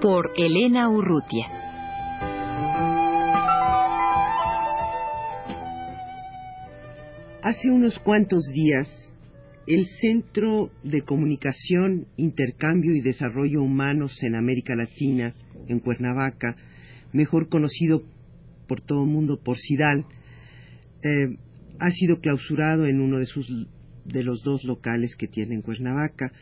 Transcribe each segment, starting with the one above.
Por Elena Urrutia. Hace unos cuantos días, el Centro de Comunicación, Intercambio y Desarrollo Humanos en América Latina, en Cuernavaca, mejor conocido por todo el mundo por CIDAL, eh, ha sido clausurado en uno de sus de los dos locales que tiene en Cuernavaca,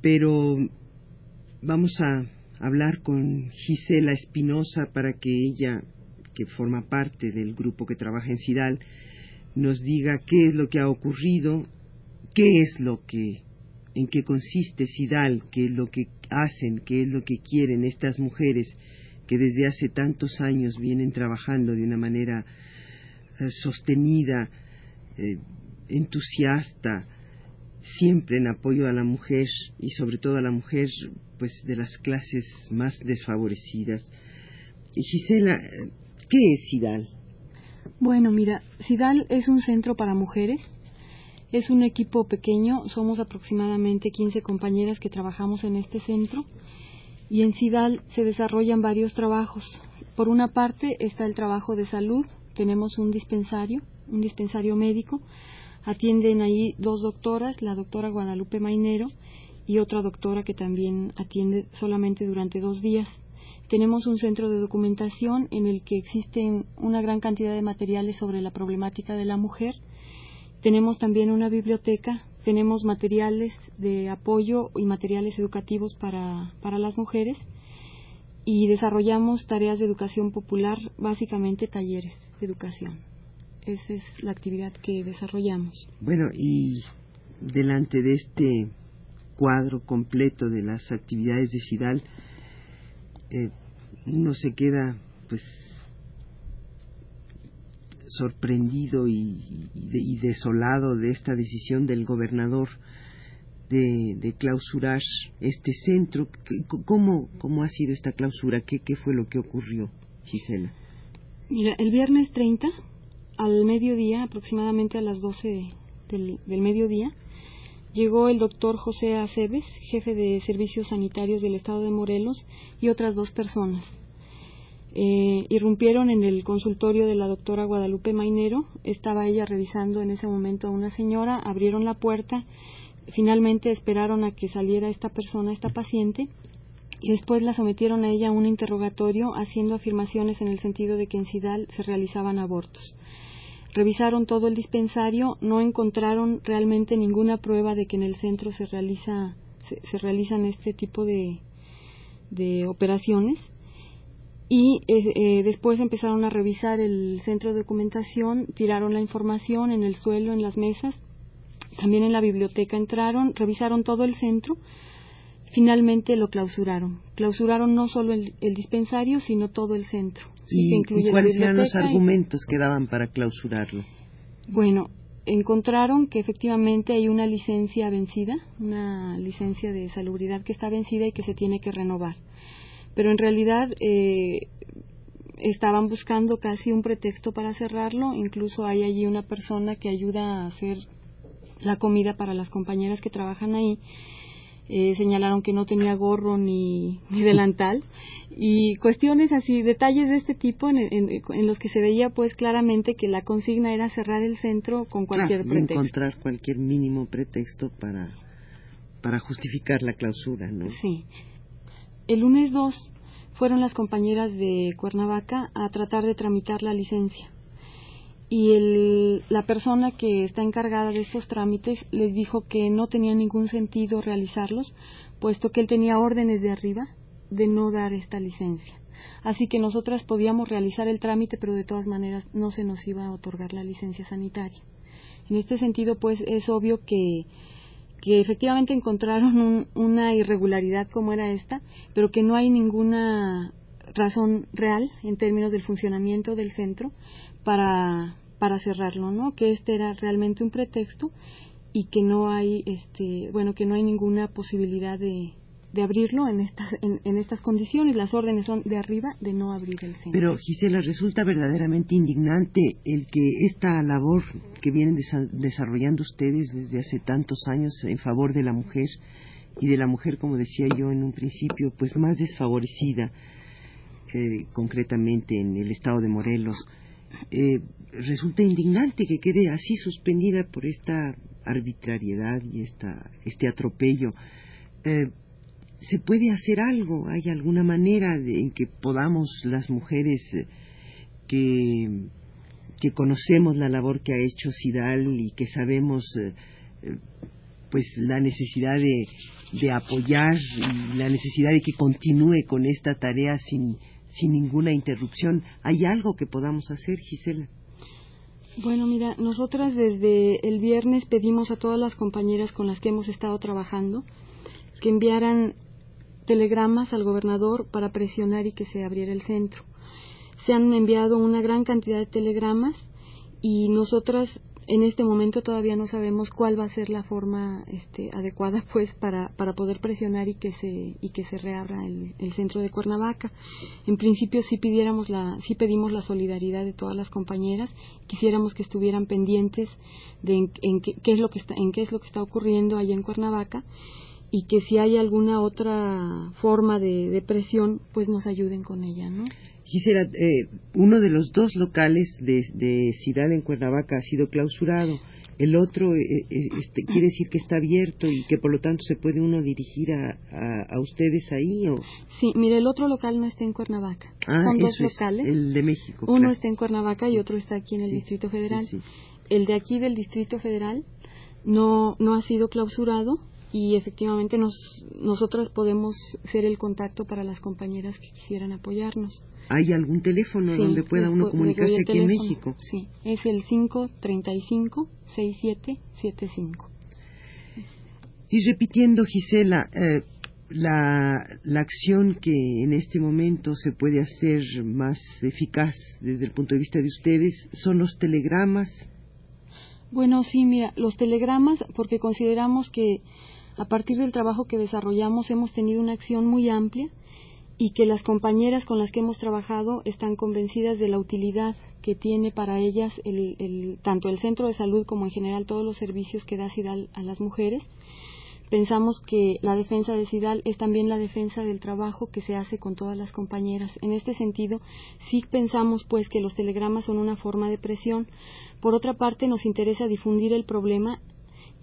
pero vamos a hablar con Gisela Espinosa para que ella, que forma parte del grupo que trabaja en Cidal, nos diga qué es lo que ha ocurrido, qué es lo que, en qué consiste Cidal, qué es lo que hacen, qué es lo que quieren estas mujeres que desde hace tantos años vienen trabajando de una manera eh, sostenida, eh, entusiasta, siempre en apoyo a la mujer y sobre todo a la mujer pues de las clases más desfavorecidas. Gisela, ¿qué es SIDAL? Bueno, mira, SIDAL es un centro para mujeres. Es un equipo pequeño, somos aproximadamente 15 compañeras que trabajamos en este centro y en SIDAL se desarrollan varios trabajos. Por una parte está el trabajo de salud, tenemos un dispensario, un dispensario médico. Atienden ahí dos doctoras, la doctora Guadalupe Mainero y otra doctora que también atiende solamente durante dos días. Tenemos un centro de documentación en el que existen una gran cantidad de materiales sobre la problemática de la mujer. Tenemos también una biblioteca, tenemos materiales de apoyo y materiales educativos para, para las mujeres y desarrollamos tareas de educación popular, básicamente talleres de educación. Esa es la actividad que desarrollamos. Bueno, y delante de este cuadro completo de las actividades de SIDAL, eh, uno se queda pues sorprendido y, y, desolado de esta decisión del gobernador de, clausurar este centro. ¿Cómo, ¿Cómo ha sido esta clausura? ¿Qué, ¿Qué fue lo que ocurrió, Gisela? Mira, el viernes 30, al mediodía, aproximadamente a las 12 del, mediodía, llegó el doctor José Aceves, jefe de servicios sanitarios del estado de Morelos, y otras dos personas. Eh, irrumpieron en el consultorio de la doctora Guadalupe Mainero. Estaba ella revisando en ese momento a una señora, abrieron la puerta Finalmente esperaron a que saliera esta persona, esta paciente, y después la sometieron a ella a un interrogatorio haciendo afirmaciones en el sentido de que en Cidal se realizaban abortos. Revisaron todo el dispensario, no encontraron realmente ninguna prueba de que en el centro se realiza se, realizan este tipo de, de operaciones y eh, eh, después empezaron a revisar el centro de documentación, tiraron la información en el suelo, en las mesas también en la biblioteca entraron, revisaron todo el centro, finalmente lo clausuraron. Clausuraron no solo el, dispensario, sino todo el centro. ¿Y, cuáles eran los argumentos que daban para clausurarlo? Bueno, encontraron que efectivamente hay una licencia vencida, una licencia de salubridad que está vencida y que se tiene que renovar. Pero en realidad eh, estaban buscando casi un pretexto para cerrarlo, incluso hay allí una persona que ayuda a hacer la comida para las compañeras que trabajan ahí. Eh, señalaron que no tenía gorro ni, delantal y cuestiones así, detalles de este tipo en, en, los que se veía pues claramente que la consigna era cerrar el centro con cualquier ah, pretexto. Encontrar cualquier mínimo pretexto para, para justificar la clausura, ¿no? Sí. El lunes 2 fueron las compañeras de Cuernavaca a tratar de tramitar la licencia y el, la persona que está encargada de estos trámites les dijo que no tenía ningún sentido realizarlos, puesto que él tenía órdenes de arriba de no dar esta licencia. Así que nosotras podíamos realizar el trámite, pero de todas maneras no se nos iba a otorgar la licencia sanitaria. En este sentido, pues es obvio que que efectivamente encontraron una irregularidad como era esta, pero que no hay ninguna razón real en términos del funcionamiento del centro para, para cerrarlo, ¿no? Que este era realmente un pretexto y que no hay, este, bueno, que no hay ninguna posibilidad de, de abrirlo en estas, en, estas condiciones. Las órdenes son de arriba de no abrir el centro. Pero, Gisela, resulta verdaderamente indignante el que esta labor que vienen desarrollando ustedes desde hace tantos años en favor de la mujer y de la mujer, como decía yo en un principio, pues más desfavorecida, eh, concretamente en el estado de Morelos, eh, resulta indignante que quede así suspendida por esta arbitrariedad y esta, este atropello. Eh, ¿Se puede hacer algo? ¿Hay alguna manera en que podamos las mujeres eh, que, conocemos la labor que ha hecho Sidal y que sabemos pues la necesidad de, de apoyar y la necesidad de que continúe con esta tarea sin, sin ninguna interrupción. ¿Hay algo que podamos hacer, Gisela? Bueno, mira, nosotras desde el viernes pedimos a todas las compañeras con las que hemos estado trabajando que enviaran telegramas al gobernador para presionar y que se abriera el centro. Se han enviado una gran cantidad de telegramas y nosotras en este momento todavía no sabemos cuál va a ser la forma este, adecuada pues para, para poder presionar y que se y que se reabra el, centro de Cuernavaca. En principio sí pidiéramos la sí pedimos la solidaridad de todas las compañeras, quisiéramos que estuvieran pendientes de en, qué, es lo que está en qué es lo que está ocurriendo allá en Cuernavaca y que si hay alguna otra forma de, presión, pues nos ayuden con ella, ¿no? Gisela, eh, uno de los dos locales de, de en Cuernavaca ha sido clausurado. El otro eh, eh, este, quiere decir que está abierto y que por lo tanto se puede uno dirigir a, a, ustedes ahí. ¿o? Sí, mire, el otro local no está en Cuernavaca. Ah, Son dos locales. el de México. Uno está en Cuernavaca y otro está aquí en el Distrito Federal. el de aquí del Distrito Federal no, no ha sido clausurado, y efectivamente nos, nosotras podemos ser el contacto para las compañeras que quisieran apoyarnos. ¿Hay algún teléfono donde pueda uno comunicarse aquí en México? Sí, es el 535-6775. Y repitiendo, Gisela, eh, la, la acción que en este momento se puede hacer más eficaz desde el punto de vista de ustedes son los telegramas. Bueno, sí, mira, los telegramas, porque consideramos que a partir del trabajo que desarrollamos hemos tenido una acción muy amplia y que las compañeras con las que hemos trabajado están convencidas de la utilidad que tiene para ellas el, tanto el centro de salud como en general todos los servicios que da CIDAL a las mujeres. Pensamos que la defensa de CIDAL es también la defensa del trabajo que se hace con todas las compañeras. En este sentido, sí pensamos pues que los telegramas son una forma de presión. Por otra parte, nos interesa difundir el problema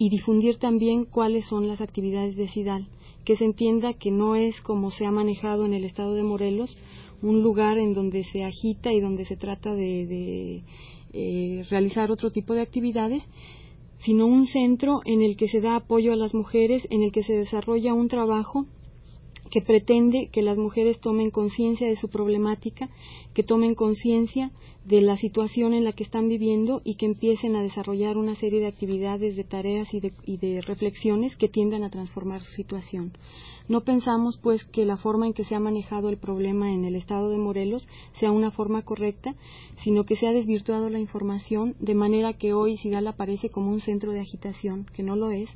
y difundir también cuáles son las actividades de SIDAL, que se entienda que no es como se ha manejado en el estado de Morelos, un lugar en donde se agita y donde se trata de, eh, realizar otro tipo de actividades, sino un centro en el que se da apoyo a las mujeres, en el que se desarrolla un trabajo que pretende que las mujeres tomen conciencia de su problemática, que tomen conciencia de la situación en la que están viviendo y que empiecen a desarrollar una serie de actividades, de tareas y de, reflexiones que tiendan a transformar su situación. No pensamos, pues, que la forma en que se ha manejado el problema en el estado de Morelos sea una forma correcta, sino que se ha desvirtuado la información de manera que hoy Sidal aparece como un centro de agitación, que no lo es,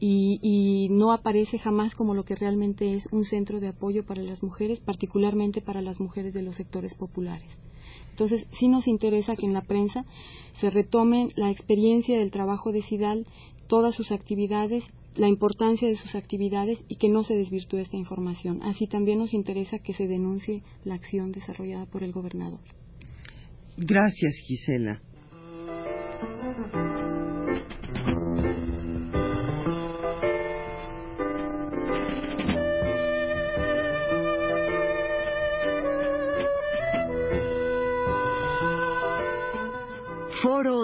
y, no aparece jamás como lo que realmente es un centro de apoyo para las mujeres, particularmente para las mujeres de los sectores populares. Entonces, sí nos interesa que en la prensa se retome la experiencia del trabajo de SIDAL, todas sus actividades, la importancia de sus actividades y que no se desvirtúe esta información. Así también nos interesa que se denuncie la acción desarrollada por el gobernador. Gracias, Gisela.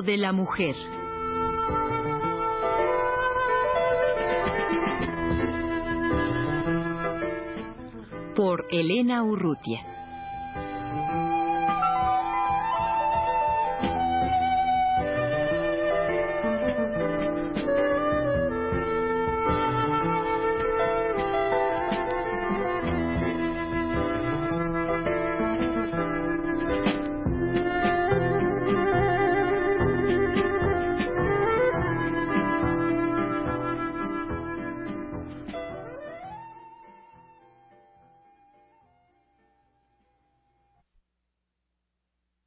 De la Mujer. Por Elena Urrutia.